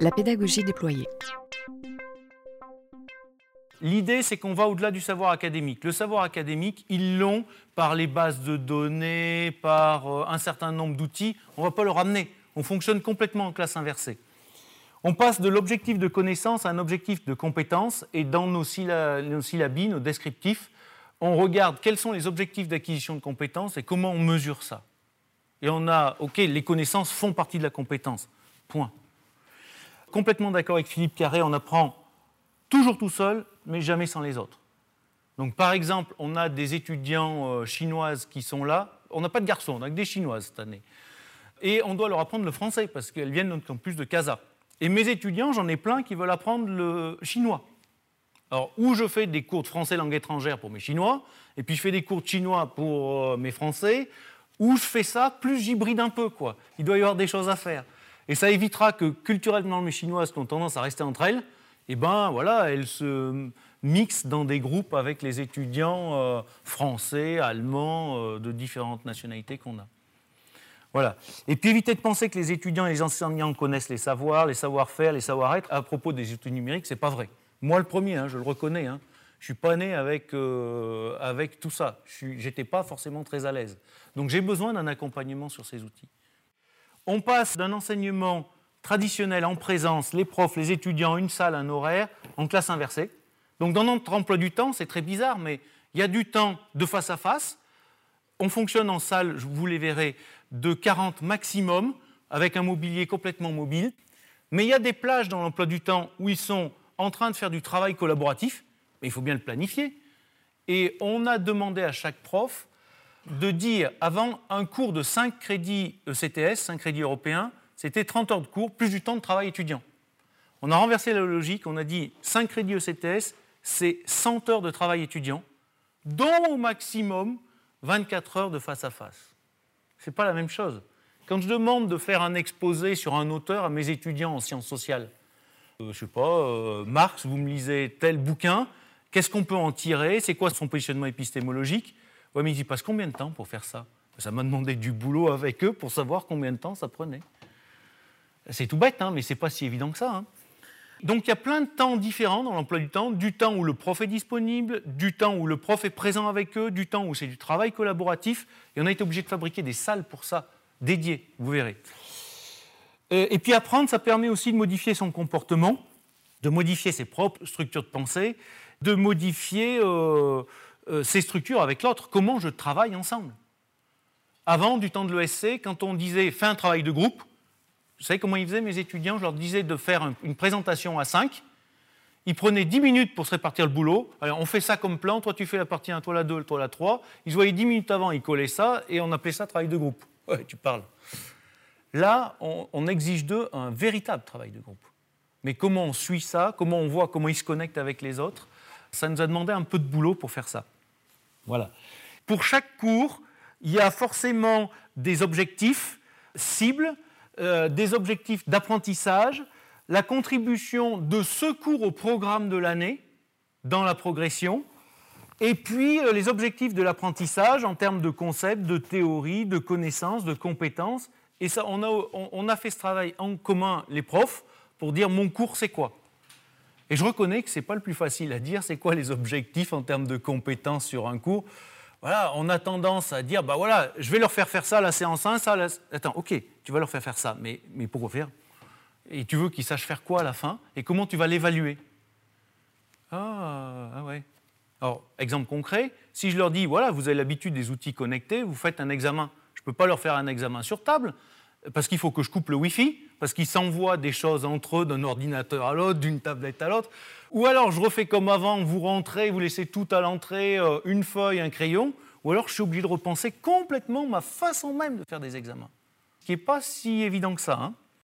La pédagogie déployée. L'idée, c'est qu'on va au-delà du savoir académique. Le savoir académique, ils l'ont par les bases de données, par euh, un certain nombre d'outils. On ne va pas le ramener. On fonctionne complètement en classe inversée. On passe de l'objectif de connaissance à un objectif de compétence, et dans nos, syllabies, nos descriptifs, on regarde quels sont les objectifs d'acquisition de compétences et comment on mesure ça. Et on a, OK, les connaissances font partie de la compétence. Point. Complètement d'accord avec Philippe Carré, on apprend toujours tout seul, mais jamais sans les autres. Donc, par exemple, on a des étudiants euh, chinoises qui sont là. On n'a pas de garçons, on a que des chinoises cette année. Et on doit leur apprendre le français parce qu'elles viennent de plus de Casa. Et mes étudiants, j'en ai plein qui veulent apprendre le chinois. Alors, ou je fais des cours de français langue étrangère pour mes chinois, et puis je fais des cours de chinois pour euh, mes français, ou je fais ça, plus j'hybride un peu, quoi. Il doit y avoir des choses à faire. Et ça évitera que culturellement mes chinoises qui ont tendance à rester entre elles, eh ben voilà, elles se mixent dans des groupes avec les étudiants euh, français, allemands, euh, de différentes nationalités qu'on a. Voilà. Et puis éviter de penser que les étudiants et les enseignants connaissent les savoirs, les savoir-faire, les savoir-être. À propos des outils numériques, c'est pas vrai. Moi, le premier, hein, je le reconnais. Hein, je suis pas né avec, euh, avec tout ça. Je n'étais pas forcément très à l'aise. Donc j'ai besoin d'un accompagnement sur ces outils. On passe d'un enseignement traditionnel en présence, les profs, les étudiants, une salle, un horaire, en classe inversée. Donc dans notre emploi du temps, c'est très bizarre, mais il y a du temps de face à face. On fonctionne en salle, vous les verrez, de 40 maximum, avec un mobilier complètement mobile. Mais il y a des plages dans l'emploi du temps où ils sont en train de faire du travail collaboratif, mais il faut bien le planifier. Et on a demandé à chaque prof de dire, avant un cours de 5 crédits ECTS, 5 crédits européens, c'était 30 heures de cours plus du temps de travail étudiant. On a renversé la logique, on a dit 5 crédits ECTS, c'est 100 heures de travail étudiant, dont au maximum 24 heures de face à face. Ce n'est pas la même chose. Quand je demande de faire un exposé sur un auteur à mes étudiants en sciences sociales, euh, je ne sais pas, euh, Marx, vous me lisez tel bouquin, qu'est-ce qu'on peut en tirer C'est quoi son positionnement épistémologique? Oui, mais il passe combien de temps pour faire ça? Ça m'a demandé du boulot avec eux pour savoir combien de temps ça prenait. C'est tout bête, hein, mais ce n'est pas si évident que ça. Hein. Donc il y a plein de temps différents dans l'emploi du temps, du temps où le prof est disponible, du temps où le prof est présent avec eux, du temps où c'est du travail collaboratif, et on a été obligé de fabriquer des salles pour ça, dédiées, vous verrez. Euh, et puis apprendre, ça permet aussi de modifier son comportement, de modifier ses propres structures de pensée, de modifier euh, euh, ses structures avec l'autre, comment je travaille ensemble. Avant, du temps de l'ESC, quand on disait fais un travail de groupe, vous savez comment ils faisaient, mes étudiants? Je leur disais de faire une présentation à 5. Ils prenaient 10 minutes pour se répartir le boulot. Alors, on fait ça comme plan. Toi, tu fais la partie 1, toi la 2, toi la 3. Ils voyaient 10 minutes avant, ils collaient ça et on appelait ça travail de groupe. Ouais, tu parles. Là, on, exige d'eux un véritable travail de groupe. Mais comment on suit ça? Comment on voit comment ils se connectent avec les autres? Ça nous a demandé un peu de boulot pour faire ça. Voilà. Pour chaque cours, il y a forcément des objectifs cibles euh, des objectifs d'apprentissage, la contribution de secours au programme de l'année dans la progression, et puis euh, les objectifs de l'apprentissage en termes de concepts, de théories, de connaissances, de compétences. Et ça, on a fait ce travail en commun, les profs, pour dire mon cours c'est quoi? Et je reconnais que ce n'est pas le plus facile à dire, c'est quoi les objectifs en termes de compétences sur un cours. Voilà, on a tendance à dire, bah voilà, je vais leur faire faire ça la séance 1, ça, attends, ok, tu vas leur faire faire ça, mais, mais pourquoi faire? Et tu veux qu'ils sachent faire quoi à la fin? Et comment tu vas l'évaluer? Ah, ah, ouais. Alors, exemple concret, si je leur dis, voilà, vous avez l'habitude des outils connectés, vous faites un examen, je ne peux pas leur faire un examen sur table, parce qu'il faut que je coupe le Wi-Fi, parce qu'ils s'envoient des choses entre eux d'un ordinateur à l'autre, d'une tablette à l'autre. Ou alors je refais comme avant, vous rentrez, vous laissez tout à l'entrée, euh, une feuille, un crayon. Ou alors je suis obligé de repenser complètement ma façon même de faire des examens. Ce qui n'est pas si évident que ça. Hein.